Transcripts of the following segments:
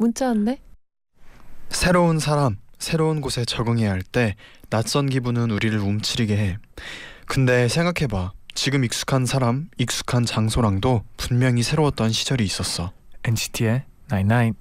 문자 왔네. 새로운 사람, 새로운 곳에 적응해야 할 때 낯선 기분은 우리를 움츠리게 해. 근데 생각해봐. 지금 익숙한 사람, 익숙한 장소랑도 분명히 새로웠던 시절이 있었어. NCT의 Night Night.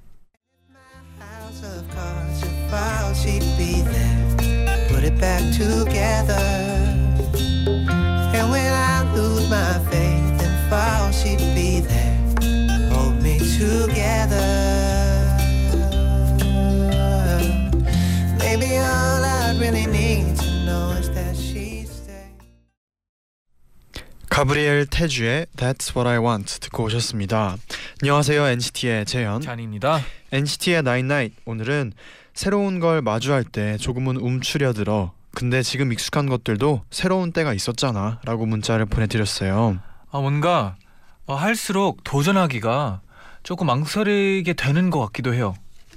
가브리엘 태주의 That's What I Want 듣고 오셨습니다. 안녕하세요 NCT의 재현. 잔입니다. NCT의 Night Night 오늘은 새로운 걸 마주할 때 조금은 움츠려들어. 근데 지금 익숙한 것들도 새로운 때가 있었잖아 라고 문자를 보내드렸어요. 아 뭔가 어, 할수록 도전하기가 조금 망설이게 되는 것 같기도 해요.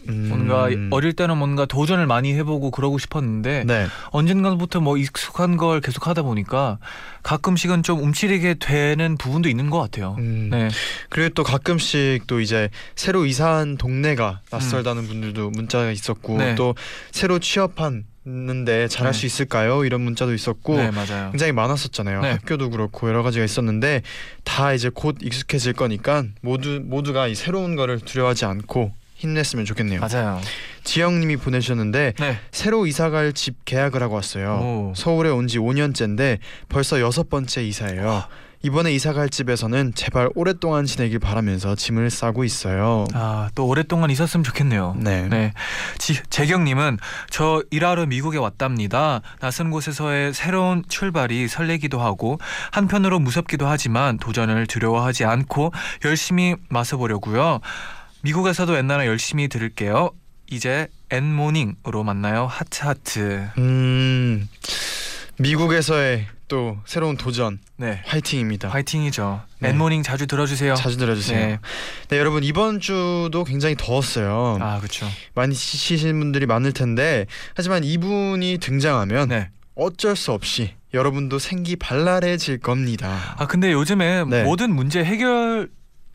음, 뭔가 어릴 때는 뭔가 도전을 많이 해보고 그러고 싶었는데 네. 언젠가부터 뭐 익숙한 걸 계속 하다 보니까 가끔씩은 좀 움츠리게 되는 부분도 있는 것 같아요. 음, 네, 그리고 또 가끔씩 또 이제 새로 이사한 동네가 낯설다는 분들도 문자가 있었고 음. 네. 또 새로 취업하는데 잘할 네. 수 있을까요? 이런 문자도 있었고 네. 굉장히 많았었잖아요. 네. 학교도 그렇고 여러 가지가 있었는데 다 이제 곧 익숙해질 거니까 모두 모두가 이 새로운 거를 두려워하지 않고 힘냈으면 좋겠네요. 맞아요. 지영님이 보내주셨는데 네. 새로 이사갈 집 계약을 하고 왔어요. 오. 서울에 온 지 5년째인데 벌써 여섯 번째 이사예요. 이번에 이사갈 집에서는 제발 오랫동안 지내길 바라면서 짐을 싸고 있어요. 아 또 오랫동안 있었으면 좋겠네요. 네. 네. 지, 재경님은 저 일하러 미국에 왔답니다. 낯선 곳에서의 새로운 출발이 설레기도 하고 한편으로 무섭기도 하지만 도전을 두려워하지 않고 열심히 맞서보려고요. 미국에서도 옛날에 열심히 들을게요. 이제 엔모닝으로 만나요. 하트 하트. 음 미국에서의 또 새로운 도전 네. 화이팅입니다. 파이팅이죠. 네. 엔모닝 자주 들어주세요. 자주 들어주세요. 네. 네. 여러분 이번 주도 굉장히 더웠어요. 아 그렇죠. 많이 지치신 분들이 많을 텐데 하지만 이분이 등장하면 네. 어쩔 수 없이 여러분도 생기 발랄해질 겁니다. 아 근데 요즘에 네. 모든 문제 해결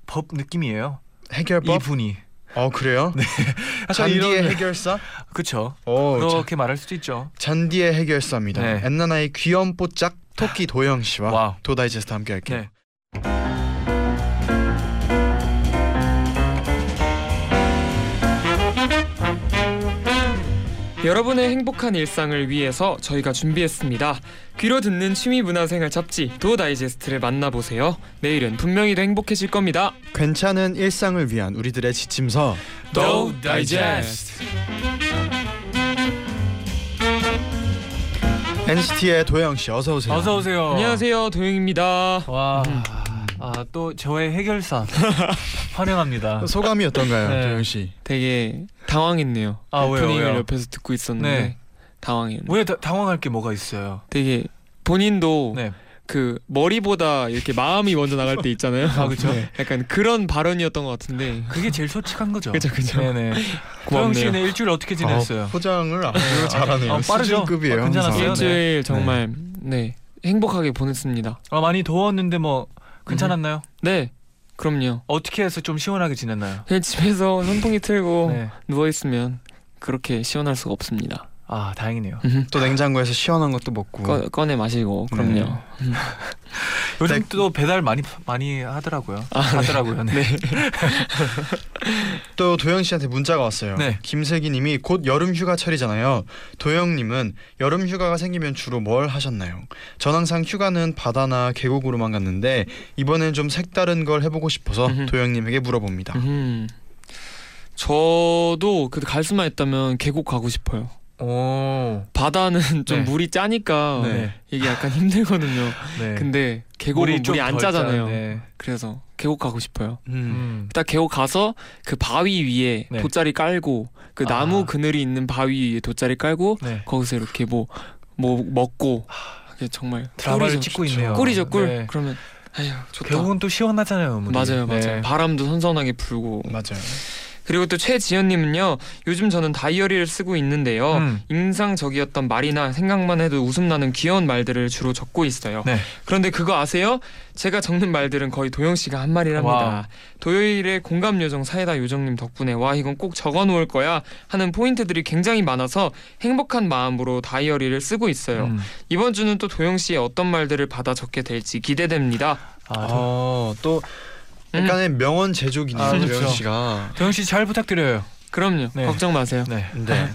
법 느낌이에요. 해결법? 이분이. 어 그래요? 약간 잔디의 이런- 해결사? 그렇죠. 어, 자, 그렇게 말할 수도 있죠. 잔디의 해결사입니다. 네. 엔나나의 귀염 뽀짝 토끼 도영 씨와 와우. 도다이제스트 함께 할게요. 네. 여러분의 행복한 일상을 위해서 저희가 준비했습니다. 귀로 듣는 취미 문화생활 잡지 도 다이제스트를 만나보세요. 내일은 분명히 더 행복해질 겁니다. 괜찮은 일상을 위한 우리들의 지침서 도 다이제스트. NCT의 도영 씨 어서 오세요. 어서 오세요. 안녕하세요, 도영입니다. 와. 아, 또 저의 해결사 환영합니다. 소감이 어떤가요, 네. 도영 씨? 되게 당황했네요. 아, 왜요, 오프닝을 왜요? 옆에서 듣고 있었는데 네. 당황했네요. 왜 다, 당황할 게 뭐가 있어요? 되게 본인도 네. 그 머리보다 이렇게 마음이 먼저 나갈 때 있잖아요. 아, 그쵸? 네, 약간 그런 발언이었던 것 같은데. 그게 제일 솔직한 거죠. 그죠, 그죠. 네네. 고맙네요. 씨는 일주일 어떻게 지냈어요? 어, 포장을 아주 잘하네요. 어, 빠르죠? 수준급이에요. 어, 괜찮았어요? 항상. 네. 일주일 정말 네 행복하게 보냈습니다. 아, 많이 더웠는데 뭐 괜찮았나요? 네, 그럼요. 어떻게 해서 좀 시원하게 지냈나요? 그냥 집에서 선풍기 틀고 네. 누워 있으면 그렇게 시원할 수가 없습니다. 아, 다행이네요. 또 냉장고에서 시원한 것도 먹고. 꺼, 꺼내 마시고 그럼요. 요즘 네. 또 배달 많이 많이 하더라고요. 아, 네. 하더라고요. 네. 또 도영 씨한테 문자가 왔어요. 네. 김슬기님이 곧 여름 휴가철이잖아요. 도영님은 여름 휴가가 생기면 주로 뭘 하셨나요? 전 항상 휴가는 바다나 계곡으로만 갔는데 이번엔 좀 색다른 걸 해보고 싶어서 음흠. 도영님에게 물어봅니다. 음. 저도 그 갈 수만 있다면 계곡 가고 싶어요. 오. 바다는 좀 네. 물이 짜니까 네. 이게 약간 힘들거든요. 네. 근데 계곡은 물이, 좀안덜 짜잖아요. 짜네. 그래서 계곡 가고 싶어요. 음. 음. 딱 계곡 가서 그 바위 위에 네. 돗자리 깔고 그 나무 아. 그늘이 있는 바위 위에 돗자리 깔고 네. 거기서 이렇게 뭐뭐 먹고 이게 정말 드라마를 꿀이죠. 찍고 있네요. 꿀이죠 꿀. 네. 그러면 아휴 좋다. 계곡은 또 시원하잖아요. 물이. 맞아요 맞아요. 네. 바람도 선선하게 불고 맞아요. 그리고 또 최지연님은요 요즘 저는 다이어리를 쓰고 있는데요 음. 인상적이었던 말이나 생각만 해도 웃음 나는 귀여운 말들을 주로 적고 있어요. 네. 그런데 그거 아세요? 제가 적는 말들은 거의 도영 씨가 한 말이랍니다. 와우. 도요일의 공감 요정 사이다 요정님 덕분에 와 이건 꼭 적어 놓을 거야 하는 포인트들이 굉장히 많아서 행복한 마음으로 다이어리를 쓰고 있어요. 음. 이번 주는 또 도영 씨의 어떤 말들을 받아 적게 될지 기대됩니다. 아, 저- 어, 또 약간의 명언 제조기네요. 아, 그렇죠. 도영 씨가. 도영 씨 잘 부탁드려요. 그럼요. 네. 걱정 마세요. 네. 네.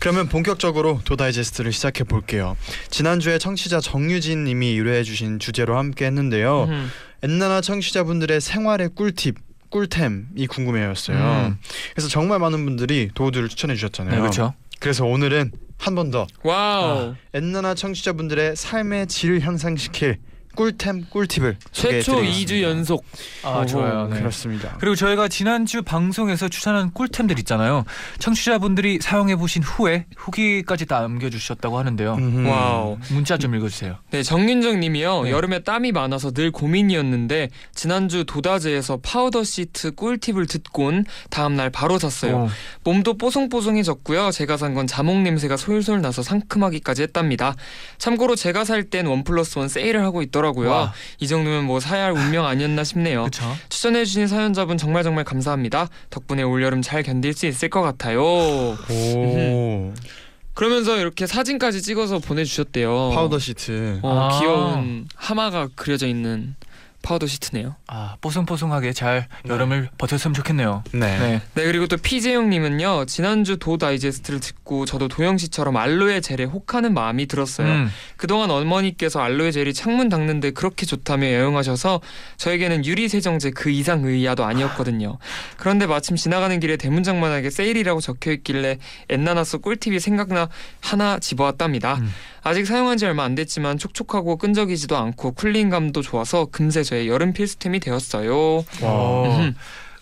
그러면 본격적으로 도다이제스트를 시작해 볼게요. 지난주에 청취자 정유진 님이 의뢰해 주신 주제로 함께 했는데요. 음. 엔나나 청취자분들의 생활의 꿀팁, 꿀템이 궁금해였어요. 음. 그래서 정말 많은 분들이 도우들을 추천해 주셨잖아요. 네, 그렇죠. 그래서 오늘은 한 번 더 와우. 엔나나 청취자분들의 삶의 질을 향상시킬 꿀템, 꿀팁을 최초 소개해드리겠습니다. 2주 연속. 아, 오, 좋아요. 네. 그렇습니다. 그리고 저희가 지난주 방송에서 추천한 꿀템들 있잖아요. 청취자분들이 사용해 보신 후에 후기까지 다 남겨주셨다고 하는데요. 음흠. 와우. 문자 좀 읽어주세요. 네, 정윤정 님이요. 네. 여름에 땀이 많아서 늘 고민이었는데 지난주 도다제에서 파우더 시트 꿀팁을 듣곤 다음 날 바로 샀어요. 오. 몸도 뽀송뽀송해졌고요. 제가 산 건 자몽 냄새가 솔솔 나서 상큼하기까지 했답니다. 참고로 제가 살 땐 one plus one 세일을 하고 있 더라고요. 와. 이 정도면 뭐 사야 할 운명 아니었나 싶네요. 추천해주신 사연자분 정말 정말 감사합니다. 덕분에 올여름 잘 견딜 수 있을 것 같아요. 오. 그러면서 이렇게 사진까지 찍어서 보내주셨대요. 파우더 시트. 어, 아. 귀여운 하마가 그려져 있는 파우더 시트네요. 아 뽀송뽀송하게 잘 여름을 버텼으면 좋겠네요. 네. 네. 네 그리고 또 피재영님은요 지난주 도 다이제스트를 듣고 저도 도영 씨처럼 알로에 젤에 혹하는 마음이 들었어요. 음. 그동안 어머니께서 알로에 젤이 창문 닦는데 그렇게 좋다며 애용하셔서 저에게는 유리 세정제 그 이상 의야도 아니었거든요. 그런데 마침 지나가는 길에 대문짝만하게 세일이라고 적혀 있길래 엔나나스 꿀팁이 생각나 하나 집어왔답니다. 음. 아직 사용한 지 얼마 안 됐지만 촉촉하고 끈적이지도 않고 쿨링감도 좋아서 금세 저의 여름 필수템이 되었어요. 와.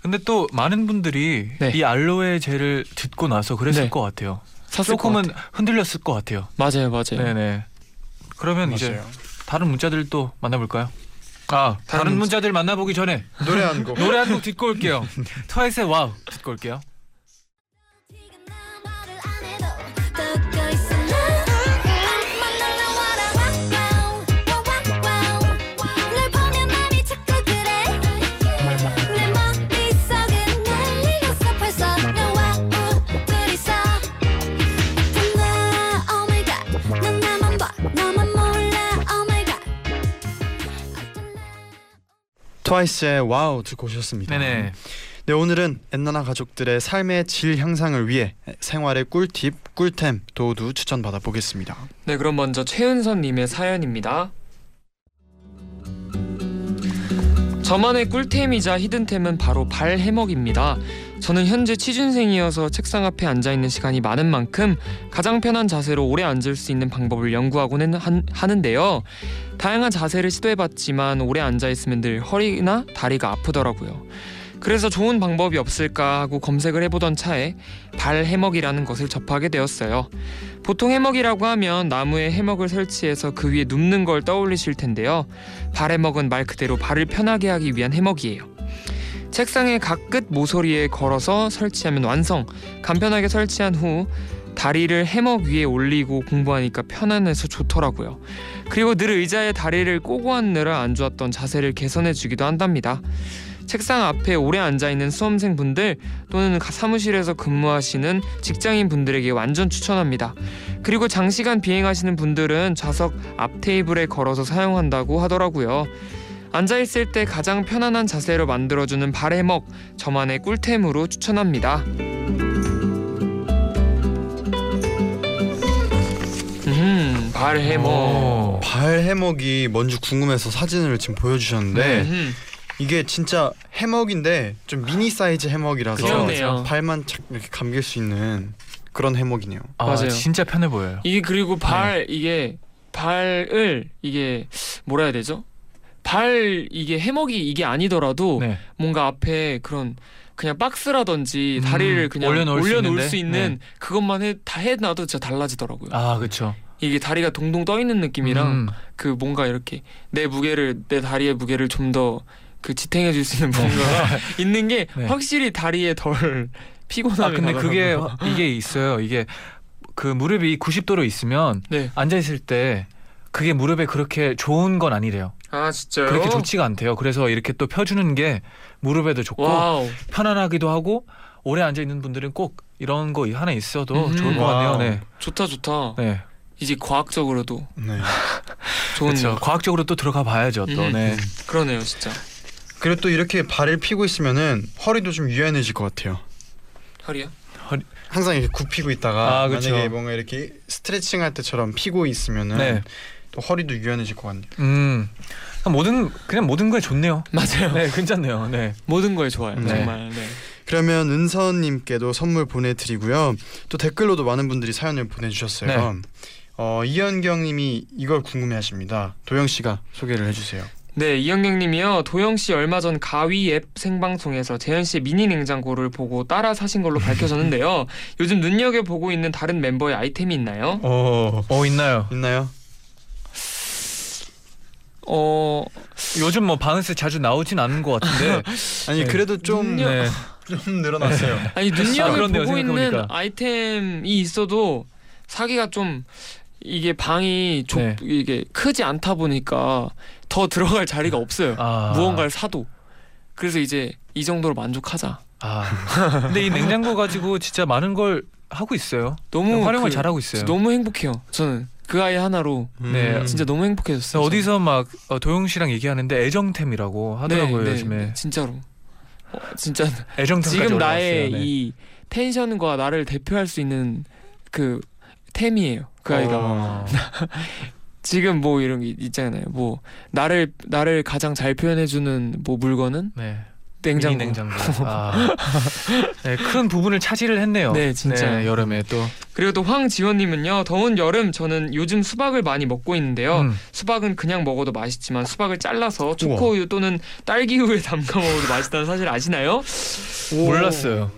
근데 또 많은 분들이 네. 이 알로에 젤을 듣고 나서 그랬을 네. 것 같아요. 샀을 것 조금은 같아요. 흔들렸을 것 같아요. 맞아요, 맞아요. 네네. 그러면 이제 맞아요. 다른 문자들 또 만나볼까요? 아 다른, 다른 문자들 만나보기 전에 노래 한 곡. 노래 한 곡 듣고 올게요. 트와이스의 와우 듣고 올게요. 트와이스의 Wow 듣고 오셨습니다. 네네. 네 오늘은 엔나나 가족들의 삶의 질 향상을 위해 생활의 꿀팁, 꿀템 모두 추천 받아 보겠습니다. 네, 그럼 먼저 최은선님의 사연입니다. 저만의 꿀템이자 히든템은 바로 발 해먹입니다. 저는 현재 취준생이어서 책상 앞에 앉아 있는 시간이 많은 만큼 가장 편한 자세로 오래 앉을 수 있는 방법을 연구하고는 한- 하는데요. 다양한 자세를 시도해봤지만 오래 앉아 있으면 늘 허리나 다리가 아프더라고요. 그래서 좋은 방법이 없을까 하고 검색을 해보던 차에 발 해먹이라는 것을 접하게 되었어요. 보통 해먹이라고 하면 나무에 해먹을 설치해서 그 위에 눕는 걸 떠올리실 텐데요. 발 해먹은 말 그대로 발을 편하게 하기 위한 해먹이에요. 책상의 각 끝 모서리에 걸어서 설치하면 완성. 간편하게 설치한 후 다리를 해먹 위에 올리고 공부하니까 편안해서 좋더라고요. 그리고 늘 의자에 다리를 꼬고 앉느라 안 좋았던 자세를 개선해 주기도 한답니다. 책상 앞에 오래 앉아 있는 수험생 분들 또는 가- 사무실에서 근무하시는 직장인 분들에게 완전 추천합니다. 그리고 장시간 비행하시는 분들은 좌석 앞 테이블에 걸어서 사용한다고 하더라고요. 앉아 있을 때 가장 편안한 자세로 만들어주는 발해먹 저만의 꿀템으로 추천합니다. 음, 발해먹. 오. 발 해먹이 뭔지 궁금해서 사진을 지금 보여주셨는데 음, 이게 진짜 해먹인데 좀 미니 사이즈 해먹이라서 귀엽네요. 발만 착 이렇게 감길 수 있는 그런 해먹이네요. 아, 맞아요. 진짜 편해 보여요. 이게 그리고 발 이게 발을 이게 뭐라 해야 되죠? 발 이게 해먹이 이게 아니더라도 네. 뭔가 앞에 그런 그냥 박스라든지 음, 다리를 그냥 올려놓을 수 올려놓을 있는데? 수 있는 그것만 해, 다 해놔도 진짜 달라지더라고요. 아, 그렇죠. 이게 다리가 동동 떠 있는 느낌이랑 음. 그 뭔가 이렇게 내 무게를 내 다리의 무게를 좀 더 그 지탱해 줄 수 있는 뭔가가 있는 게 네. 확실히 다리에 덜 피곤함이 아, 근데 그게. 이게 있어요. 이게 그 무릎이 90도로 있으면 네. 앉아 있을 때 그게 무릎에 그렇게 좋은 건 아니래요. 아 진짜요? 그렇게 좋지가 않대요. 그래서 이렇게 또 펴주는 게 무릎에도 좋고 wow. 편안하기도 하고 오래 앉아 있는 분들은 꼭 이런 거 하나 있어도 음. 좋을 것 같네요. wow. 네. 좋다 좋다. 네. 이제 과학적으로도 네. 좋은 그렇죠. 과학적으로 또 들어가 봐야죠. 또. 음. 네. 그러네요 진짜. 그리고 또 이렇게 발을 피고 있으면은 허리도 좀 유연해질 것 같아요. 허리야? 항상 이렇게 굽히고 있다가 아, 그쵸. 만약에 뭔가 이렇게 스트레칭 할 때처럼 피고 있으면은 네. 또 허리도 유연해질 것 같네요. 음. 그냥 모든 그냥 모든 거에 좋네요. 맞아요. 네, 괜찮네요. 네. 모든 거에 좋아요. 네. 정말. 네. 그러면 은서님께도 선물 보내 드리고요. 또 댓글로도 많은 분들이 사연을 보내 주셨어요. 네. 어, 이현경 님이 이걸 궁금해 하십니다. 도영 씨가 소개를 해 주세요. 네, 이현경님이요. 도영 씨 얼마 전 V 앱 생방송에서 재현 씨의 미니 냉장고를 보고 따라 사신 걸로 밝혀졌는데요. 요즘 눈여겨 보고 있는 다른 멤버의 아이템이 있나요? 어, 어 있나요? 있나요? 어, 요즘 뭐 방에서 자주 나오진 않은 것 같은데. 아니 네. 그래도 좀, 눈여- 네. 좀 늘어났어요. 아니 눈여겨 아, 보고 있는 생각해보니까. 아이템이 있어도 사기가 좀 이게 방이 좁 네. 이게 크지 않다 보니까 더 들어갈 자리가 없어요. 아. 무언가를 사도. 그래서 이제 이 정도로 만족하자. 아. 근데 이 냉장고 가지고 진짜 많은 걸 하고 있어요. 너무 활용을 그- 잘하고 있어요. 너무 행복해요. 저는 그 아이 하나로 네, 진짜 너무 행복해졌어요. 어디서 막 어, 도영 씨랑 얘기하는데 애정템이라고 하더라고요 네, 요즘에. 네, 진짜로. 어, 진짜 애정템까지 지금 올라왔어요. 나의 네. 이 텐션과 나를 대표할 수 있는 그 템이에요. 그 아이가 어. 지금 뭐 이런 게 있잖아요. 뭐 나를 나를 가장 잘 표현해주는 뭐 물건은 네. 냉장고. 냉장고. 아. 네, 큰 부분을 차지를 했네요. 네, 진짜. 네, 여름에 또. 그리고 또 황지원님은요. 더운 여름 저는 요즘 수박을 많이 먹고 있는데요. 음. 수박은 그냥 먹어도 맛있지만 수박을 잘라서 초코우유 또는 딸기우유에 담가 먹어도 맛있다는 사실 아시나요? 몰랐어요.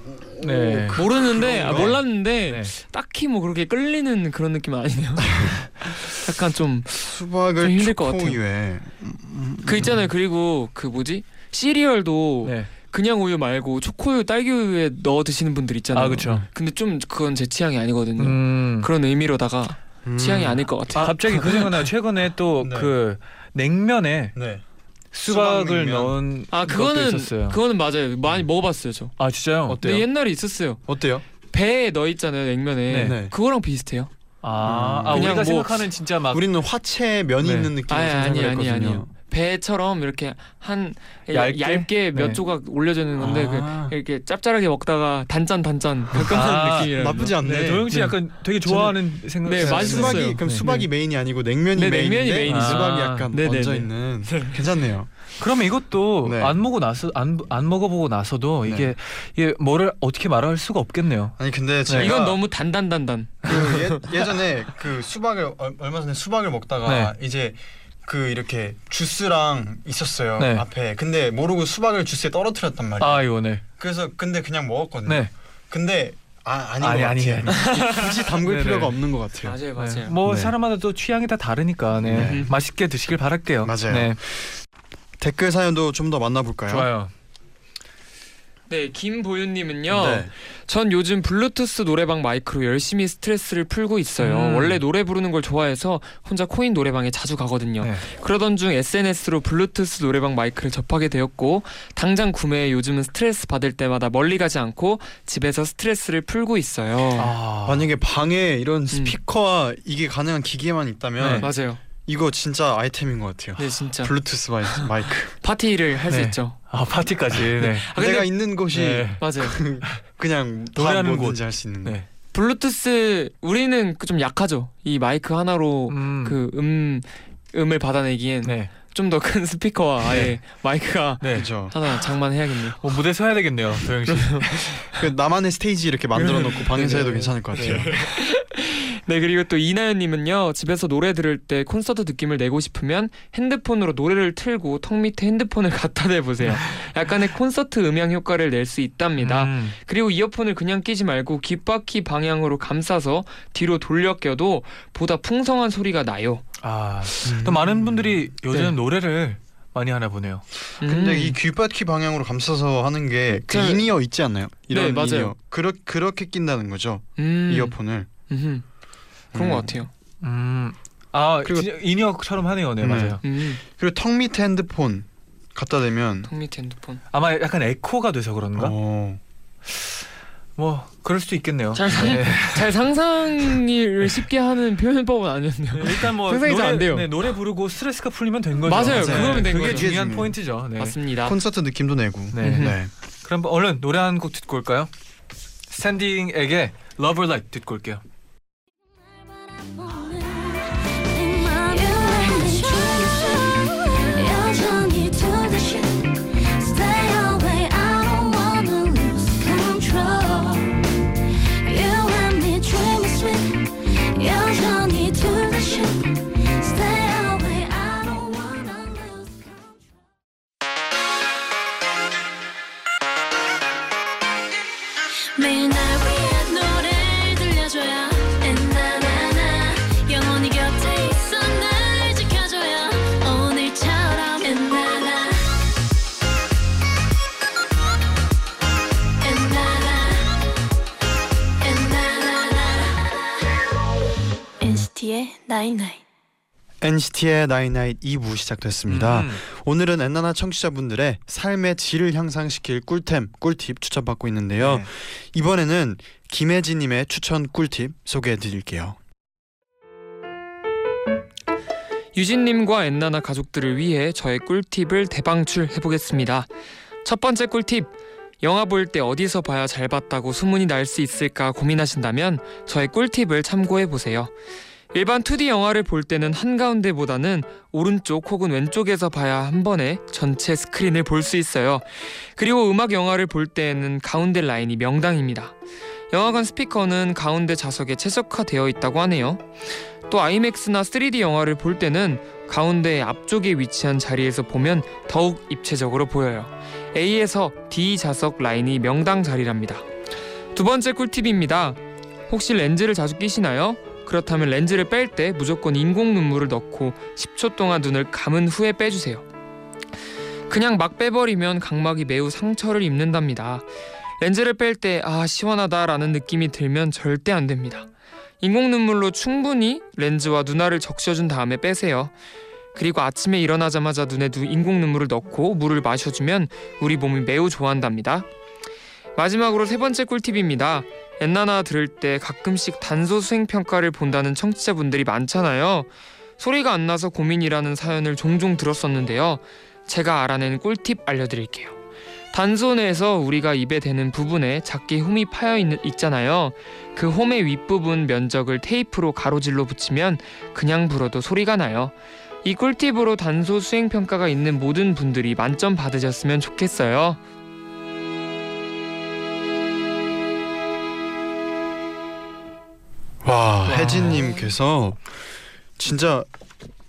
네. 모르는데 아? 몰랐는데 네. 딱히 뭐 그렇게 끌리는 그런 느낌 은 아니네요. 약간 좀그 수박을 좀 힘들 것 같아요. 초코우유에 있잖아요. 그리고 그 뭐지 시리얼도 네. 그냥 우유 말고 초코우유, 딸기우유에 넣어 드시는 분들 있잖아요. 아 그렇죠. 근데 좀 그건 제 취향이 아니거든요. 음. 그런 의미로다가 음. 취향이 아닐 것 같아요. 갑자기 그 생각나요. 최근에 또 네. 그 냉면에 네. 수박을 수박 냉면. 넣은 아 것도 그거는 있었어요. 그거는 맞아요. 많이 먹어봤어요 저. 아 진짜요? 어때요? 근데 옛날에 있었어요. 어때요? 배에 넣어 있잖아요 냉면에. 네. 네. 그거랑 비슷해요. 아, 음. 아 그냥 우리가 뭐- 생각하는 진짜 막 우리는 화채 면이 네. 있는 느낌으로 아니, 생각을 아니, 아니. 아니요. 배처럼 이렇게 한 얇게? 얇게, 몇 네. 조각 올려져 있는 건데 아. 그 이렇게 짭짤하게 먹다가 단짠 단짠 가끔한 아, 느낌이라. 나쁘지 않네. 네, 도영 씨 네. 약간 되게 좋아하는 생각. 네, 맛있었어요. 수박이 그럼 네. 수박이 메인이 아니고 냉면이 네, 메인인데 냉면이. 수박이 아. 약간 네, 네, 얹어 네. 있는 괜찮네요. 그러면 이것도 네. 안 먹고 나서 안, 안 먹어보고 나서도 네. 이게 이게 뭐를 어떻게 말할 수가 없겠네요. 아니 근데 제가 이건 너무 단단단단. 그 예, 예전에 그 수박을 얼- 얼마 전에 수박을 먹다가 네. 이제 그 이렇게 주스랑 있었어요 네. 앞에 근데 모르고 수박을 주스에 떨어뜨렸단 말이에요. 아 이거 네. 그래서 근데 그냥 먹었거든요. 네. 근데 아 아닌 아니, 것 아니, 같아요. 굳이 담글 네네. 필요가 없는 것 같아요. 맞아요, 네. 맞아요. 뭐 네. 사람마다 또 취향이 다 다르니까 네. 네. 맛있게 드시길 바랄게요. 맞아요. 네. 댓글 사연도 좀 더 만나볼까요? 좋아요. 네, 김보윤님은요. 네. 전 요즘 블루투스 노래방 마이크로 열심히 스트레스를 풀고 있어요. 음. 원래 노래 부르는 걸 좋아해서 혼자 코인 노래방에 자주 가거든요. 네. 그러던 중 SNS로 블루투스 노래방 마이크를 접하게 되었고 당장 구매해 요즘은 스트레스 받을 때마다 멀리 가지 않고 집에서 스트레스를 풀고 있어요. 아, 만약에 방에 이런 스피커와 이게 가능한 기계만 있다면 네. 맞아요. 이거 진짜 아이템인 것 같아요. 네, 진짜 블루투스 마이, 마이크. 파티를 할수 네. 있죠. 아 파티까지. 네. 아, 근데- 내가 있는 곳이 네. 맞아요. 그냥 다 노래하는 뭐든지 할 수 있는. 네. 블루투스 우리는 그좀 약하죠. 이 마이크 하나로 음. 그음 음을 받아내기엔 네. 좀더 큰 스피커와 아예 마이크가 네. 하나 장만해야겠네요. 어, 무대 서야 되겠네요, 도영 씨. 그 나만의 스테이지 이렇게 만들어 놓고 방에서 해도 괜찮을 것 같아요. 네 그리고 또 이나연님은요 집에서 노래 들을 때 콘서트 느낌을 내고 싶으면 핸드폰으로 노래를 틀고 턱 밑에 핸드폰을 갖다 대보세요. 약간의 콘서트 음향 효과를 낼 수 있답니다. 음. 그리고 이어폰을 그냥 끼지 말고 귓바퀴 방향으로 감싸서 뒤로 돌려 껴도 보다 풍성한 소리가 나요. 아, 또 많은 분들이 요즘 네. 노래를 많이 하나 보네요. 근데 음. 이 귓바퀴 방향으로 감싸서 하는 게그 저- in-ear 있지 않나요? 이런 네, 맞아요. in-ear. 그렇 그렇게 낀다는 거죠. 음. 이어폰을. 음흠. 그런 음. 것 같아요. 음. 아, 그리고- 인이어처럼 하네요. 네, 네. 맞아요. 음. 그리고 턱 밑에 핸드폰 갖다 대면 턱 밑에 핸드폰. 아마 약간 에코가 돼서 그런가? 어. 뭐 그럴 수도 있겠네요. 잘 상- 네. 잘 상상을 쉽게 하는 표현법은 아니었네요. 네, 일단 뭐 상상이 잘안 노래, 돼요. 네, 노래 부르고 스트레스가 풀리면 된 거죠. 맞아요. 맞아요. 그거면 된 그게 거죠. 중요한 중요해요. 포인트죠. 네. 맞습니다. 콘서트 느낌도 내고. 네. 음. 그럼 얼른 노래 한 곡 듣고 올까요? 스탠딩에게 Love Like 듣고 올게요. NCT의 나인나잇 2부 시작됐습니다. 음. 오늘은 엔나나 청취자분들의 삶의 질을 향상시킬 꿀템, 꿀팁 추천받고 있는데요. 네. 이번에는 김혜진님의 추천 꿀팁 소개해드릴게요. 유진님과 엔나나 가족들을 위해 저의 꿀팁을 대방출 해보겠습니다. 첫 번째 꿀팁. 영화 볼 때 어디서 봐야 잘 봤다고 소문이 날 수 있을까 고민하신다면 저의 꿀팁을 참고해 보세요. 일반 2D 영화를 볼 때는 한가운데보다는 오른쪽 혹은 왼쪽에서 봐야 한 번에 전체 스크린을 볼 수 있어요. 그리고 음악 영화를 볼 때에는 가운데 라인이 명당입니다. 영화관 스피커는 가운데 좌석에 최적화되어 있다고 하네요. 또 아이맥스나 3D 영화를 볼 때는 가운데 앞쪽에 위치한 자리에서 보면 더욱 입체적으로 보여요. A에서 D 좌석 라인이 명당 자리랍니다. 두 번째 꿀팁입니다. 혹시 렌즈를 자주 끼시나요? 그렇다면 렌즈를 뺄 때 무조건 인공 눈물을 넣고 10초 동안 눈을 감은 후에 빼주세요. 그냥 막 빼버리면 각막이 매우 상처를 입는답니다. 렌즈를 뺄 때 아 시원하다라는 느낌이 들면 절대 안 됩니다. 인공 눈물로 충분히 렌즈와 눈알을 적셔준 다음에 빼세요. 그리고 아침에 일어나자마자 눈에 누 인공 눈물을 넣고 물을 마셔주면 우리 몸이 매우 좋아한답니다. 마지막으로 세 번째 꿀팁입니다. 엔나나 들을 때 가끔씩 단소 수행 평가를 본다는 청취자분들이 많잖아요. 소리가 안 나서 고민이라는 사연을 종종 들었었는데요. 제가 알아낸 꿀팁 알려드릴게요. 단소 내에서 우리가 입에 대는 부분에 작게 홈이 파여 있는, 있잖아요. 그 홈의 윗부분 면적을 테이프로 가로질러 붙이면 그냥 불어도 소리가 나요. 이 꿀팁으로 단소 수행 평가가 있는 모든 분들이 만점 받으셨으면 좋겠어요. 와, 혜진님께서 진짜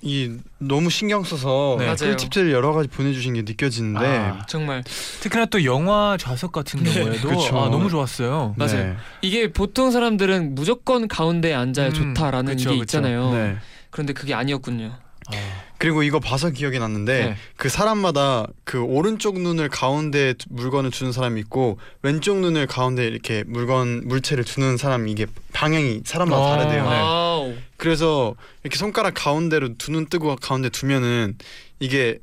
이 너무 신경 써서 네. 꿀팁들 여러 가지 보내주신 게 느껴지는데 아, 정말 특히나 또 영화 좌석 같은 경우에도 그쵸. 아, 너무 좋았어요. 네. 맞아요. 이게 보통 사람들은 무조건 가운데에 앉아야 음, 좋다라는 그쵸, 게 그쵸. 있잖아요. 네. 그런데 그게 아니었군요. 아, 그리고 이거 봐서 기억이 났는데 네. 그 사람마다 그 오른쪽 눈을 가운데 두- 물건을 두는 사람이 있고 왼쪽 눈을 가운데 이렇게 물건 물체를 두는 사람 이게 방향이 사람마다 어, 다르대요. 네. 아우. 그래서 이렇게 손가락 가운데로 두 눈 뜨고 가운데 두면은 이게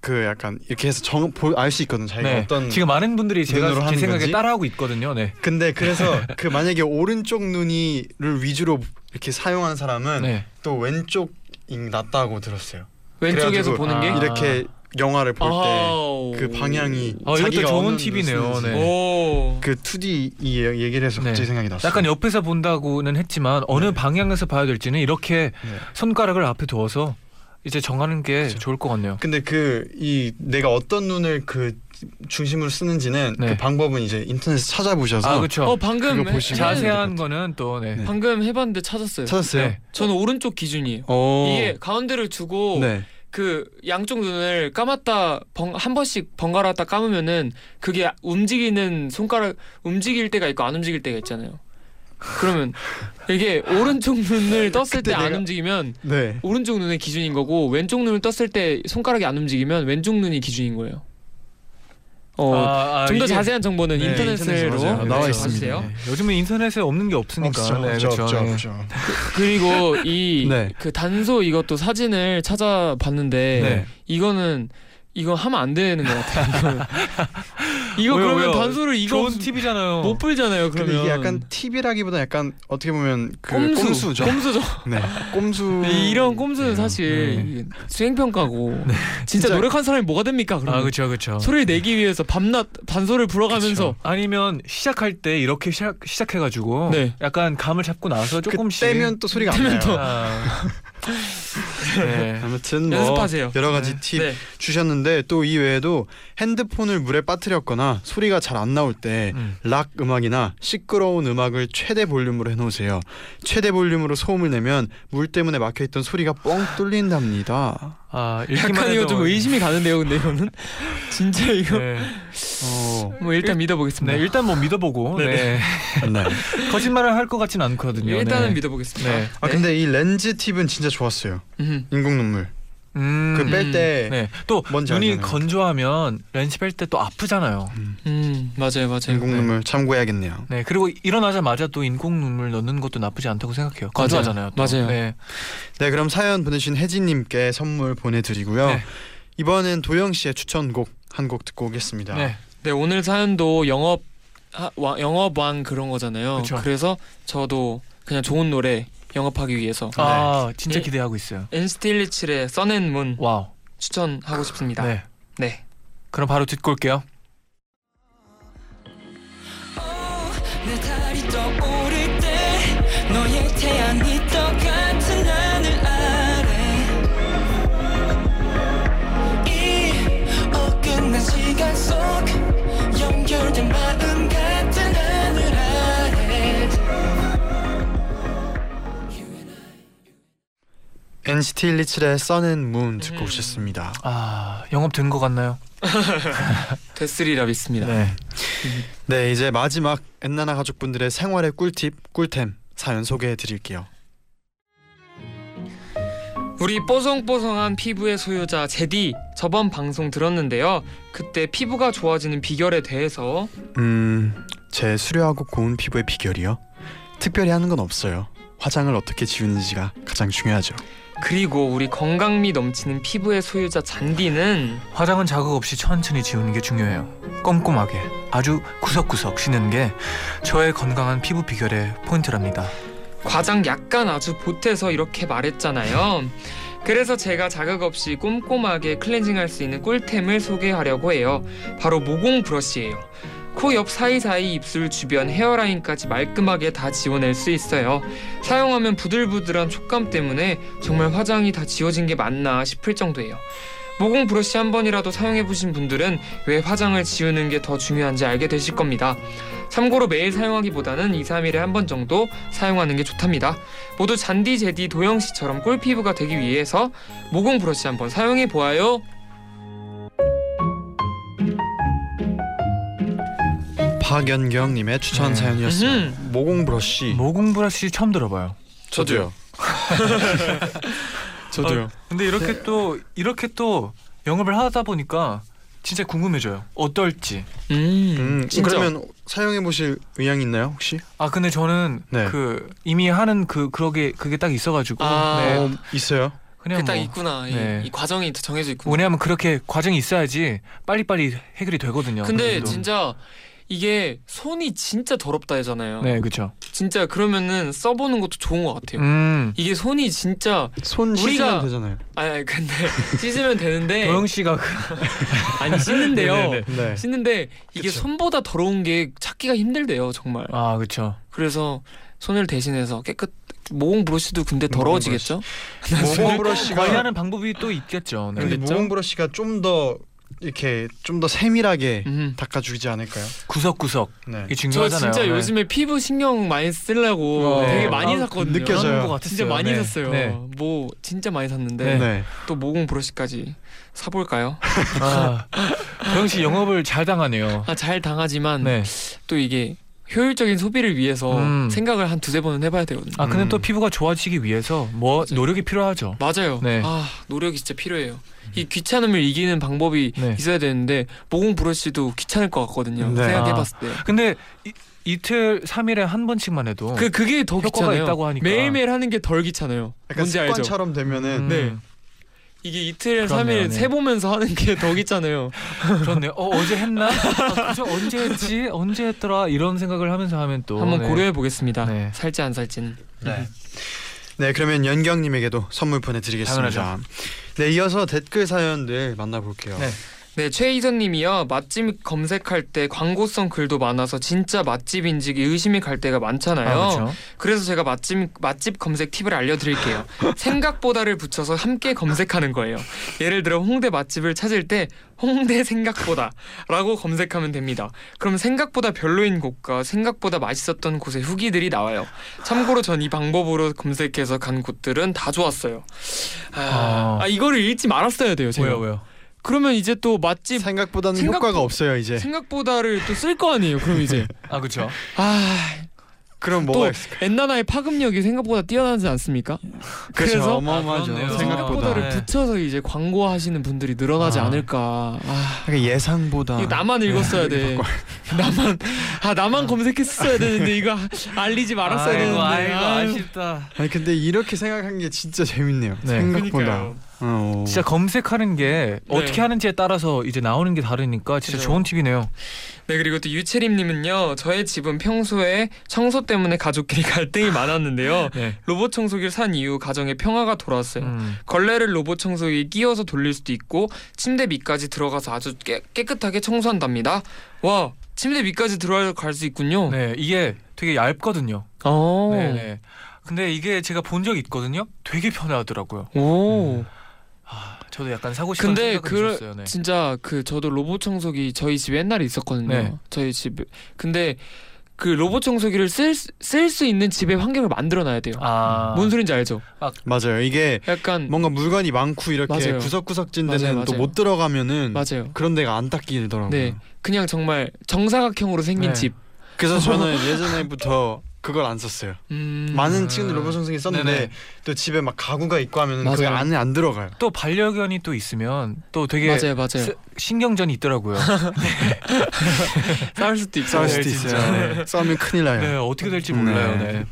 그 약간 이렇게 해서 정 알 수 있거든 자기가 네. 어떤 지금 많은 분들이 제가 제 생각에 건지? 따라하고 있거든요. 네. 근데 그래서 그 만약에 오른쪽 눈이를 위주로 이렇게 사용하는 사람은 네. 또 왼쪽이 낫다고 들었어요. 왼쪽에서 보는 게 아. 이렇게 영화를 볼 때. 그 방향이 어, 이것도 자기가 좋은 팁이네요. 네. 오. 그 2D 이 얘기를 해서 네. 갑자기 생각이 났어요. 약간 옆에서 본다고는 했지만 어느 네. 방향에서 봐야 될지는 이렇게 네. 손가락을 앞에 두어서 이제 정하는 게 그쵸. 좋을 것 같네요. 근데 그 이 내가 어떤 눈을 그 중심으로 쓰는지는 네. 그 방법은 이제 인터넷에 찾아보셔서 아 그렇죠. 어 방금 해- 자세한 거는 또 네. 네. 방금 해봤는데 찾았어요. 찾았어요. 네. 저는 오른쪽 기준이에요. 어. 이게 가운데를 두고 네. 그 양쪽 눈을 감았다 번, 한 번씩 번갈았다 감으면은 그게 움직이는 손가락 움직일 때가 있고 안 움직일 때가 있잖아요. 그러면 이게 오른쪽 눈을 떴을 때안 내가- 움직이면 네. 오른쪽 눈의 기준인 거고 왼쪽 눈을 떴을 때 손가락이 안 움직이면 왼쪽 눈이 기준인 거예요. 어, 아, 아, 좀 더 이게- 자세한 정보는 네, 인터넷으로 맞아요. 나와 네, 있습니다. 봐주세요. 네. 요즘은 인터넷에 없는 게 없으니까. 없죠. 네, 없죠. 그렇죠. 없죠. 네. 없죠. 그리고 이 네. 그 단소 이것도 사진을 찾아봤는데 네. 이거는 이거 하면 안 되는 것 같아요. 이거는. 이거 왜요, 그러면 왜요? 단소를 이거 좋은 없- 팁이잖아요. 못 풀잖아요. 근데 그러면 이게 약간 팁이라기보다 약간 어떻게 보면 그 꼼수, 꼼수죠. 꼼수죠. 네. 꼼수. 네, 이런 꼼수는 네. 사실 수행 평가고 진짜, 진짜- 노력한 사람이 뭐가 됩니까? 그러면 아 그렇죠, 그렇죠. 소리를 내기 위해서 밤낮 단소를 불어가면서 아니면 시작할 때 이렇게 시작 시작해가지고 네. 약간 감을 잡고 나서 그 조금씩 떼면 또 소리가 안 나요. 아. 네. 아무튼 뭐 연습하세요. 여러 가지 네. 팁 네. 주셨는데 또 이 외에도 핸드폰을 물에 빠뜨렸거나 소리가 잘 안 나올 때 음. 락 음악이나 시끄러운 음악을 최대 볼륨으로 해놓으세요. 최대 볼륨으로 소음을 내면 물 때문에 막혀있던 소리가 뻥 뚫린답니다. 아 약간 이거 좀 의심이 가는데요. 근데 이거는 진짜 이거 네. 어, 뭐 일단 믿어보겠습니다. 네, 일단 뭐 믿어보고 네. 네. 거짓말을 할 것 같진 않거든요. 일단은 네. 믿어보겠습니다. 네. 아 근데 이 렌즈 팁은 진짜 좋았어요. 음. 인공 눈물. 음. 그 뺄 때 네. 또 뭔지 눈이. 건조하면 렌즈 뺄 때 또 아프잖아요. 음 맞아요 맞아요. 인공 네. 눈물 참고해야겠네요. 네. 그리고 일어나자마자 또 인공 눈물 넣는 것도 나쁘지 않다고 생각해요. 건조하잖아요. 또. 맞아요. 네. 네 그럼 사연 보내주신 혜진님께 선물 보내드리고요. 네. 이번엔 도영 씨의 추천곡 한 곡 듣고 오겠습니다. 네. 네 오늘 사연도 영업 하, 와, 영업왕 그런 거잖아요. 그쵸. 래서 저도 그냥 좋은 노래 영업하기 위해서 아 진짜 네. 기대하고 있어요. 엔스틸리칠의 써낸문 와우. 추천하고 싶습니다. 네. 네. 그럼 바로 듣고 올게요. 내 달이 떠오를 때 너의 태양이 똑같 NCT 127의 써는 문 듣고 음. 오셨습니다. 아 영업 된 것 같나요? 됐으리라 믿습니다. 네. 네 이제 마지막 엔나나 가족분들의 생활의 꿀팁 꿀템 사연 소개해 드릴게요. 우리 뽀송뽀송한 피부의 소유자 제디 저번 방송 들었는데요. 그때 피부가 좋아지는 비결에 대해서 음 제 수려하고 고운 피부의 비결이요. 특별히 하는 건 없어요. 화장을 어떻게 지우는지가 가장 중요하죠. 그리고 우리 건강미 넘치는 피부의 소유자 잔디는 화장은 자극 없이 천천히 지우는 게 중요해요. 꼼꼼하게 아주 구석구석 씻는 게 저의 건강한 피부 비결의 포인트랍니다. 과장 약간 아주 보태서 이렇게 말했잖아요. 그래서 제가 자극 없이 꼼꼼하게 클렌징할 수 있는 꿀템을 소개하려고 해요. 바로 모공 브러쉬예요. 코 옆 사이사이 입술 주변 헤어라인까지 말끔하게 다 지워낼 수 있어요. 사용하면 부들부들한 촉감 때문에 정말 화장이 다 지워진 게 맞나 싶을 정도예요. 모공 브러쉬 한 번이라도 사용해 보신 분들은 왜 화장을 지우는 게 더 중요한지 알게 되실 겁니다. 참고로 매일 사용하기보다는 2, 3일에 한 번 정도 사용하는 게 좋답니다. 모두 잔디 제디 도영 씨처럼 꿀 피부가 되기 위해서 모공 브러쉬 한번 사용해 보아요. 박연경님의 추천 네. 사연이었어요. 음흠. 모공 브러쉬. 모공 브러쉬 처음 들어봐요. 저도요. 저도요. 근데 이렇게 또 이렇게 또 영업을 하다 보니까 진짜 궁금해져요. 어떨지. 음, 음, 진짜. 그러면 사용해 보실 의향 있나요 혹시? 아 근데 저는 네. 그 이미 하는 그 그러게 그게 딱 있어가지고 아. 네. 어, 있어요. 그냥 그딱 뭐 있구나. 이, 네. 이 과정이 정해져 있구나. 왜냐하면 그렇게 과정이 있어야지 빨리빨리 해결이 되거든요. 근데 그래도. 진짜 이게 손이 진짜 더럽다 하잖아요. 네 그렇죠. 진짜 그러면은 써보는 것도 좋은 것 같아요. 음 이게 손이 진짜 손 우리가- 씻으면 되잖아요. 아니 근데 씻으면 되는데 도영 씨가 그 아니 씻는데요. 네네네. 네. 씻는데 이게 그쵸. 손보다 더러운 게 찾기가 힘들대요 정말. 아 그렇죠. 그래서 손을 대신해서 깨끗 모공 브러쉬도 근데 더러워지겠죠? 모공 브러쉬가 관리하는 방법이 또 있겠죠. 네. 근데? 모공 브러쉬가 좀더 이렇게 좀 더 세밀하게 음. 닦아주지 않을까요? 구석구석 네. 이게 저 중요하잖아요. 진짜 네. 요즘에 피부 신경 많이 쓰려고 어, 되게 네. 많이 아, 샀거든요. 느껴져요. 그런 것 진짜 같았어요. 많이 네. 샀어요. 네. 뭐 진짜 많이 샀는데 네. 네. 또 모공 브러쉬까지 사볼까요? 아, 도영 씨 영업을 잘 당하네요. 아, 잘 당하지만 네. 또 이게 효율적인 소비를 위해서 음. 생각을 한 두세 번은 해봐야 되거든요. 아 근데 음. 또 피부가 좋아지기 위해서 뭐 맞아요. 노력이 필요하죠. 맞아요. 네. 아 노력이 진짜 필요해요. 이 귀찮음을 이기는 방법이 네. 있어야 되는데 모공 브러쉬도 귀찮을 것 같거든요. 네. 생각해봤을 때. 근데 이, 이틀 3일에 한 번씩만 해도 그 그게 더 효과가 귀찮아요. 있다고 하니까. 매일매일 하는 게 덜 귀찮아요. 약간 뭔지 알죠? 습관처럼 되면은 음, 네. 이게 이틀 그렇네요, 3일 네. 세 보면서 하는 게더 귀찮아요. 그렇네요. 어 어제 했나? 아, 언제 했지? 언제 했더라? 이런 생각을 하면서 하면 또 한번 네. 고려해 보겠습니다. 네. 살지 안 살지는. 네. 네 그러면 연경님에게도 선물 보내드리겠습니다. 당연하죠. 네 이어서 댓글 사연들 만나볼게요. 네. 네, 최희선 님이요. 맛집 검색할 때 광고성 글도 많아서 진짜 맛집인지 의심이 갈 때가 많잖아요. 아, 그렇죠. 그래서 제가 맛집 맛집 검색 팁을 알려 드릴게요. 생각보다를 붙여서 함께 검색하는 거예요. 예를 들어 홍대 맛집을 찾을 때 홍대 생각보다라고 검색하면 됩니다. 그럼 생각보다 별로인 곳과 생각보다 맛있었던 곳의 후기들이 나와요. 참고로 전 이 방법으로 검색해서 간 곳들은 다 좋았어요. 아, 아. 아, 이거를 읽지 말았어야 돼요. 제가. 왜요 왜요? 그러면 이제 또 맛집 생각보다는 생각보- 효과가 없어요 이제. 생각보다를 또 쓸 거 아니에요. 그럼 이제 아 그렇죠. 아 그럼 또 뭐가 있을까? 엔나나의 파급력이 생각보다 뛰어나지 않습니까? 그렇죠. 그래서 어마어마하죠. 아. 생각보다. 생각보다를 네. 붙여서 이제 광고하시는 분들이 늘어나지 아. 않을까. 아, 약간 예상보다. 이거 나만 읽었어야 돼. 나만 아 나만 검색했어야 되는데 이거 알리지 말았어야 아이고, 되는데. 아이고. 아쉽다. 아니 근데 이렇게 생각한 게 진짜 재밌네요. 네. 생각보다. 그러니까요. 어. 진짜 검색하는 게 어떻게 하는지에 따라서 이제 나오는 게 다르니까 진짜 그죠. 좋은 팁이네요. 네 그리고 또 유채림님은요. 저의 집은 평소에 청소 때문에 가족끼리 갈등이 많았는데요. 네. 로봇 청소기를 산 이후 가정에 평화가 돌아왔어요. 음. 걸레를 로봇 청소기에 끼워서 돌릴 수도 있고 침대 밑까지 들어가서 아주 깨, 깨끗하게 청소한답니다. 와 침대 밑까지 들어갈 수 있군요. 네 이게 되게 얇거든요. 어. 네네. 근데 이게 제가 본적 있거든요. 되게 편하더라고요. 오. 아, 저도 약간 사고 싶은 근데 생각은 그 있었어요. 네. 진짜 그 저도 로봇 청소기 저희 집에 옛날에 있었거든요. 네. 저희 집 근데 그 로봇 청소기를 쓸쓸수 있는 집의 환경을 만들어 놔야 돼요. 아, 뭔 소린지 알죠? 맞아요. 이게 약간 뭔가 물건이 많고 이렇게 맞아요. 구석구석진 데는 또. 못 들어가면은 맞아요. 그런 데가 안 닦이더라고요. 네. 그냥 정말 정사각형으로 생긴 네. 집. 그래서 저는 예전에부터 그걸 안 썼어요. 음. 많은 친구들 로봇 청소기 썼는데 네네. 또 집에 막 가구가 있고 맞아요. 그게 안에 안 들어가요. 또 반려견이 또 있으면 또 되게 맞아요, 맞아요. 스- 신경전이 있더라고요. 싸울 수도 있고. 싸울 수도 네, 있어요. 네. 싸우면 큰일 나요. 네, 어떻게 될지 네. 몰라요. 네.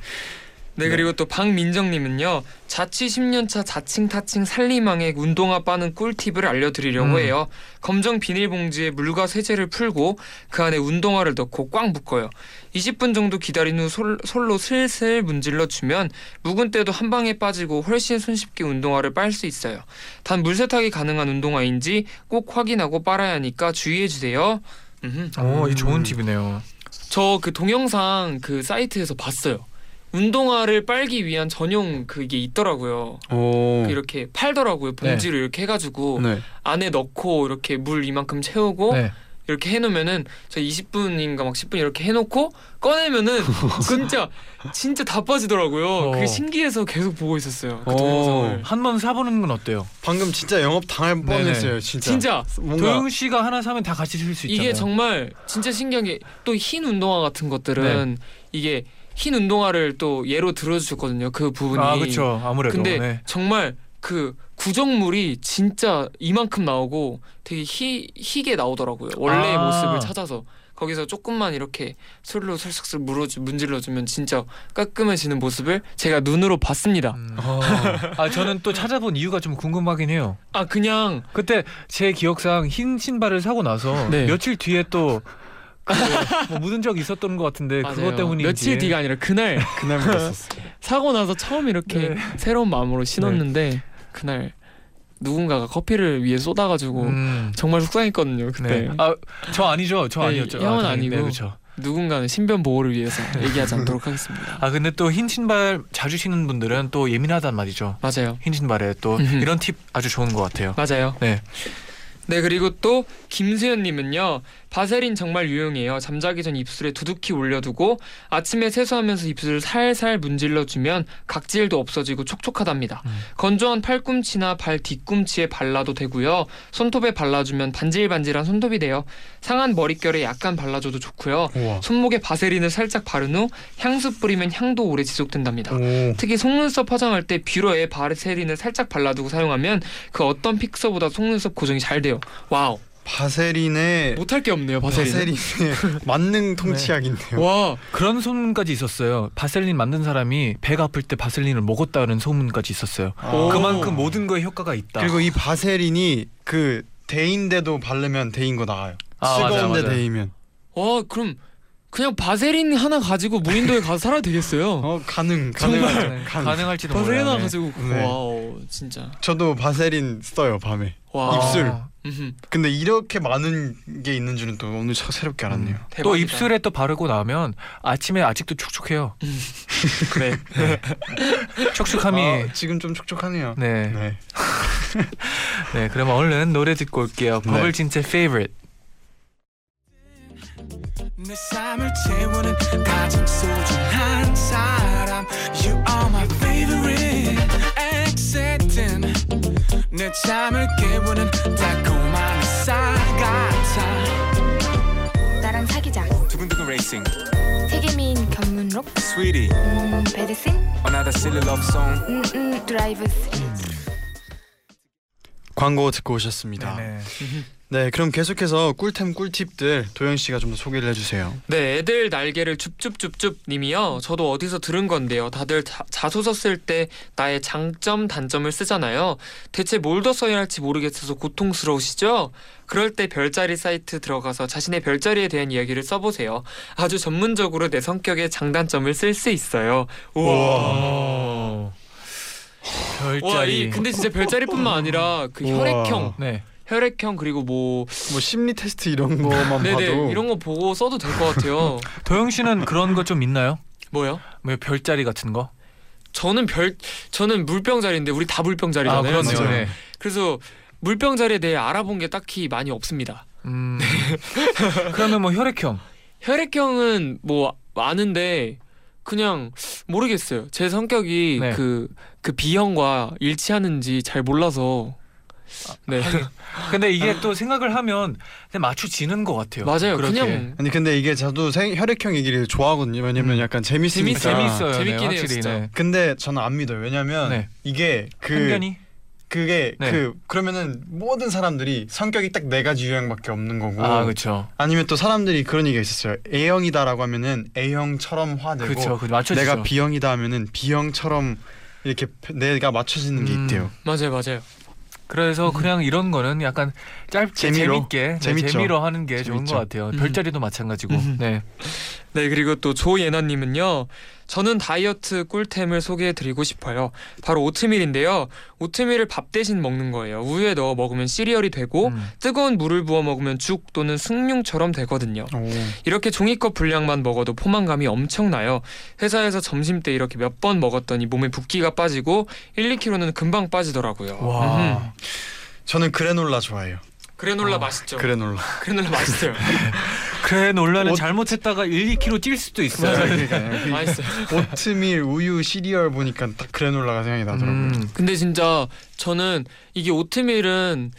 네 그리고 또 박민정님은요 자취 10년차 자칭 타칭 살림왕의 운동화 빠는 꿀팁을 알려드리려고 음. 해요 검정 비닐봉지에 물과 세제를 풀고 그 안에 운동화를 넣고 꽉 묶어요 20분 정도 기다린 후 솔, 솔로 슬슬 문질러 주면 묵은 때도 한 방에 빠지고 훨씬 손쉽게 운동화를 빨 수 있어요 단 물세탁이 가능한 운동화인지 꼭 확인하고 빨아야 하니까 주의해 주세요 음흠. 오, 이 좋은 음. 팁이네요. 저 그 동영상 그 사이트에서 봤어요. 운동화를 빨기 위한 전용 그게 있더라고요. 오. 그 이렇게 팔더라고요. 봉지를 이렇게 해가지고 네. 안에 넣고 이렇게 물 이만큼 채우고 네. 이렇게 해놓으면은 저 20분인가 막 10분 이렇게 해놓고 꺼내면은 진짜 진짜 다 빠지더라고요. 어. 그게 신기해서 계속 보고 있었어요. 그 어. 동영상을. 한 번 사보는 건 어때요? 방금 진짜 영업 당할 뻔했어요. 진짜. 진짜 뭔가 도영 씨가 하나 사면 다 같이 쓸 수 있잖아요. 이게 정말 진짜 신기한 게 또 흰 운동화 같은 것들은 네. 이게 흰 운동화를 또 예로 들어주셨거든요. 그 부분이. 아 그렇죠. 아무래도. 근데 네. 정말 그 구정물이 진짜 이만큼 나오고 되게 희, 희게 나오더라고요. 원래의 아. 모습을 찾아서 거기서 조금만 이렇게 술로 슬슬슬 물어주 문질러주면 진짜 깔끔해지는 모습을 제가 눈으로 봤습니다. 음. 아 저는 또 찾아본 이유가 좀 궁금하긴 해요. 아 그냥 그때 제 기억상 흰 신발을 사고 나서 네. 며칠 뒤에 또 그, 뭐 묻은 적 있었던 것 같은데 그것 맞아요. 때문인지 며칠 뒤가 아니라 그날 그날 먹었었어. 사고 나서 처음 이렇게 네. 새로운 마음으로 신었는데 그날 누군가가 커피를 위에 쏟아가지고 음. 정말 속상했거든요 그때. 네. 아저 아니죠. 저 네, 아니었죠. 형은 아. 아니고. 네, 그렇죠. 누군가는 신변 보호를 위해서 얘기하지 않도록 하겠습니다. 아 근데 또 흰 신발 자주 신는 분들은 또 예민하단 말이죠. 맞아요. 흰 신발에 또. 이런 팁 아주 좋은 것 같아요. 맞아요. 네. 네 그리고 또 김수현님은요 바세린 정말 유용해요 잠자기 전 입술에 두둑히 올려두고 아침에 세수하면서 입술을 살살 문질러주면 각질도 없어지고 촉촉하답니다 음. 건조한 팔꿈치나 발 뒤꿈치에 발라도 되고요 손톱에 발라주면 반질반질한 손톱이 돼요 상한 머릿결에 약간 발라줘도 좋고요 우와. 손목에 바세린을 살짝 바른 후 향수 뿌리면 향도 오래 지속된답니다 오. 특히 속눈썹 화장할 때 뷰러에 바세린을 살짝 발라두고 사용하면 그 어떤 fixer보다 속눈썹 고정이 잘 돼요. wow. 바세린의 못할 게 없네요. 바세린. 바세린의 만능 통치약인데요. 와. 그런 소문까지 있었어요. 바셀린 만든 사람이 배가 아플 때 바셀린을 먹었다는 소문까지 있었어요. 아. 그만큼 모든 거에 효과가 있다. 그리고 이 바세린이 그 데인데도 바르면 데인 거 나아요. 아, 맞아요, 뜨거운데 맞아요. 데이면. 와 그럼 그냥 바세린 하나 가지고 무인도에 가서 살아도 되겠어요. 어 가능 정말 가능 가능. 가능할지도 바세린 몰라요. 하나 네. 가지고 네. wow 진짜. 저도 바세린 써요 밤에. 와. 입술. 근데 이렇게 많은 게 있는 줄은 또 오늘 참 새롭게 알았네요. 또 대박이다. 입술에 또 바르고 나면 아침에 아직도 촉촉해요. 그래. 촉촉함이 아, 지금 좀 촉촉하네요. 네. 네. 네, 그러면 얼른 노래 듣고 올게요. 네. 버벌진트의 favorite. 내 삶을 채우는 가장 소중한 사람 You are my 내 잠을 깨우는 달콤한 햇살 같아 나랑 사귀자 두근두근 racing. 세계민 견문록? Sweetie. 음 베드싱 Another silly love song. 음 음 드라이브 스리 광고 듣고 오셨습니다. 네. 네. 그럼 계속해서 꿀템 꿀팁들 도현 씨가 좀 더 소개를 해주세요. 네, 애들 날개를 줍줍줍줍 님이요. 저도 어디서 들은 건데요. 다들 자, 자소서 쓸 때 나의 장점, 단점을 쓰잖아요. 대체 뭘 더 써야 할지 모르겠어서 고통스러우시죠? 그럴 때 별자리 사이트 들어가서 자신의 별자리에 대한 이야기를 써보세요. 아주 전문적으로 내 성격의 장단점을 쓸 수 있어요. 우와. 오. 와, 이, 별자리. 근데 진짜 별자리뿐만 아니라 그. 혈액형, 네. 혈액형 그리고 뭐 뭐 심리 테스트 이런 거만 네네 봐도 이런 거 보고 써도 될 것 같아요. 도영 씨는 그런 거 좀 있나요? 뭐요? 뭐 별자리 같은 거? 저는 별 저는 물병 자리인데 우리 다 물병자리잖아요. 그렇네요. 맞아요. 네. 그래서 물병 자리에 대해 알아본 게 딱히 많이 없습니다. 음. 그러면 뭐 혈액형. 혈액형은 뭐 아는데 그냥 모르겠어요. 제 성격이 네. 그 그 B형과 일치하는지 잘 몰라서 네 근데 이게 또 생각을 하면 그냥 맞춰지는 것 같아요. 맞아요. 그렇게. 그냥 아니 근데 이게 저도 생, 혈액형 얘기를 좋아하거든요. 왜냐면 음. 약간 재밌으니까. 재밌- 재밌어요. 재밌긴 네, 해요. 네. 근데 저는 안 믿어요. 왜냐면 네. 이게 그 편견이 그게 네. 그 그러면은 모든 사람들이 성격이 딱 네 가지 유형밖에 없는 거고 아 그렇죠. 아니면 또 사람들이 그런 얘기가 있었어요. A형이다라고 하면은 A형처럼 화내고 그렇죠. 그 맞춰지죠. 내가 B형이다 하면은 B형처럼 이렇게 내가 맞춰지는 게 음. 있대요. 맞아요, 맞아요. 그래서 그냥 이런 거는 약간 짧게 재미로. 재밌게 네, 재밌죠. 재미로 하는 게 좋은 재밌죠. 것 같아요. 음. 별자리도 마찬가지고. 음. 네. 네 그리고 또 조예나님은요. 저는 다이어트 꿀템을 소개해드리고 싶어요. 바로 오트밀인데요. 오트밀을 밥 대신 먹는 거예요. 우유에 넣어 먹으면 시리얼이 되고 음. 뜨거운 물을 부어 먹으면 죽 또는 숭늉처럼 되거든요. 오. 이렇게 종이컵 분량만 먹어도 포만감이 엄청나요. 회사에서 점심 때 이렇게 몇 번 먹었더니 몸에 붓기가 빠지고 1, 2kg는 금방 빠지더라고요. 와. 저는 그래놀라 좋아해요. 그래놀라 어, 맛있죠. 그래놀라. 그래놀라 맛있어요. 그래 놀라는 옷- 잘못했다가 1, 2kg 찔 수도 있어요. 그러니까요. 맛있어요. 오트밀, 우유, 시리얼 보니까 딱 그래놀라가 생각이 나더라고요. 음. 근데 진짜 저는 이게 오트밀은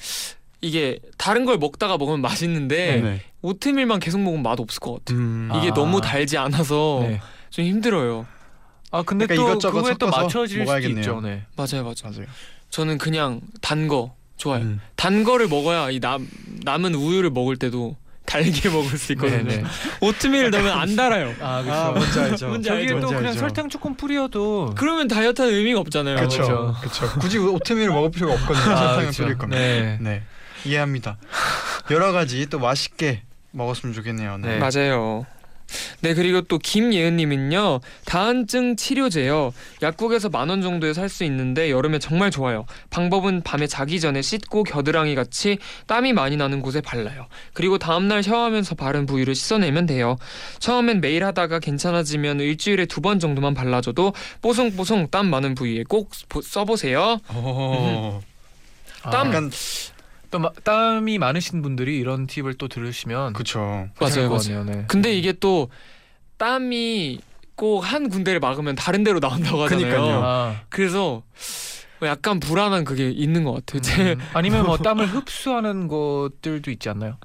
이게 다른 걸 먹다가 먹으면 맛있는데 네. 오트밀만 계속 먹으면 맛 없을 것 같아요. 음. 이게 아. 너무 달지 않아서 네. 좀 힘들어요. 아 근데 약간 또 그거에 또 맞춰질 수도. 있죠. 네. 맞아요, 맞아요. 맞아요. 저는 그냥 단 거 좋아요. 음. 단 거를 먹어야 이 남 남은 우유를 먹을 때도 달게 먹을 수 있거든요. 네, 네. 오트밀 넣으면 안 달아요. 아 그렇죠. 아 뭔지 알죠. 뭔지 저기에 알죠. 또 그냥 알죠. 설탕 조금 뿌려도 그러면 다이어트하는 의미가 없잖아요. 그렇죠. 그렇죠. 굳이 오트밀을 먹을 필요가 없거든요. 아, 설탕을 그렇죠. 뿌릴 거면. 네. 네. 이해합니다. 여러 가지 또 맛있게 먹었으면 좋겠네요. 네. 네. 맞아요. 네 그리고 또 김예은님은요 다한증 치료제요. 약국에서 만 원 정도에 살 수 있는데 여름에 정말 좋아요. 방법은 밤에 자기 전에 씻고 겨드랑이 같이 땀이 많이 나는 곳에 발라요. 그리고 다음날 샤워하면서 바른 부위를 씻어내면 돼요. 처음엔 매일 하다가 괜찮아지면 일주일에 두 번 정도만 발라줘도 뽀송뽀송 땀 많은 부위에 꼭 보- 써보세요. 오. 땀. 약간 또 마- 땀이 많으신 분들이 이런 팁을 또 들으시면 그쵸. 맞아요, 것 맞아요. 네. 근데 이게 또 땀이 꼭 한 군데를 막으면 다른 데로 나온다고 하잖아요 그니까요. 아, 그래서 약간 불안한 그게 있는 것 같아요. 제 음, 아니면 뭐 땀을 흡수하는 것들도 있지 않나요?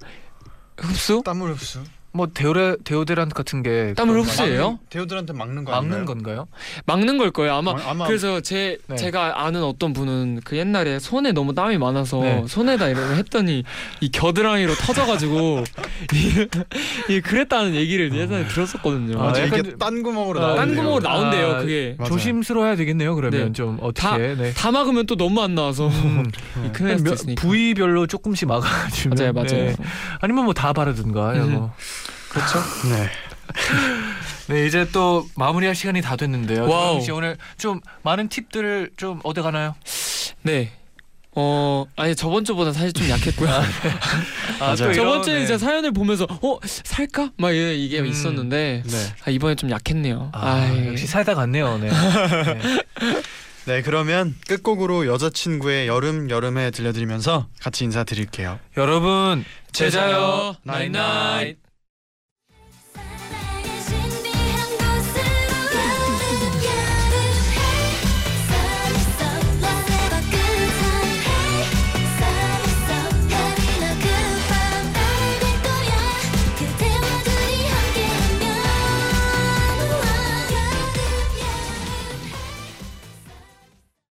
흡수? 땀을 흡수. 뭐 데오레 데오드란트 같은 게 땀을 흡수해요? 데오드란트 막는 거 막는 아닌가요? 건가요? 막는 걸 거예요. 아마 어, 아마 그래서 제 네. 제가 아는 어떤 분은 그 옛날에 손에 너무 땀이 많아서 네. 손에다 이러고 했더니 이 겨드랑이로 터져가지고 이, 이 그랬다는 얘기를 예전에 들었었거든요. 아, 맞아 약간 이게 딴 구멍으로 아, 나오는데요. 딴 구멍으로 나온대요. 아, 그게 맞아요. 조심스러워야 되겠네요. 그러면 네. 좀 다- 어떻게 네. 다 막으면 또 너무 안 나와서 음, 이 큰일 날수 몇- 있으니까. 부위별로 조금씩 막아주면 맞아요, 맞아요. 네. 아니면 뭐 다 바르든가 음. 뭐. 그렇죠. 네. 네 이제 또 마무리할 시간이 다 됐는데요. wow. 씨 오늘 좀 많은 팁들을 좀 얻어 가나요? 네. 어 아니 저번 주보다 사실 좀 약했고요. 아. 또 이런, 저번 주에 네. 이제 사연을 보면서 어 살까 막 이게, 이게 음. 있었는데 네. 아, 이번에 좀 약했네요. 아, 아, 역시 살다 갔네요. 네. 네. 네 그러면 끝곡으로 여자친구의 여름여름해 들려드리면서 같이 인사드릴게요. 여러분 제자요 나잇나잇.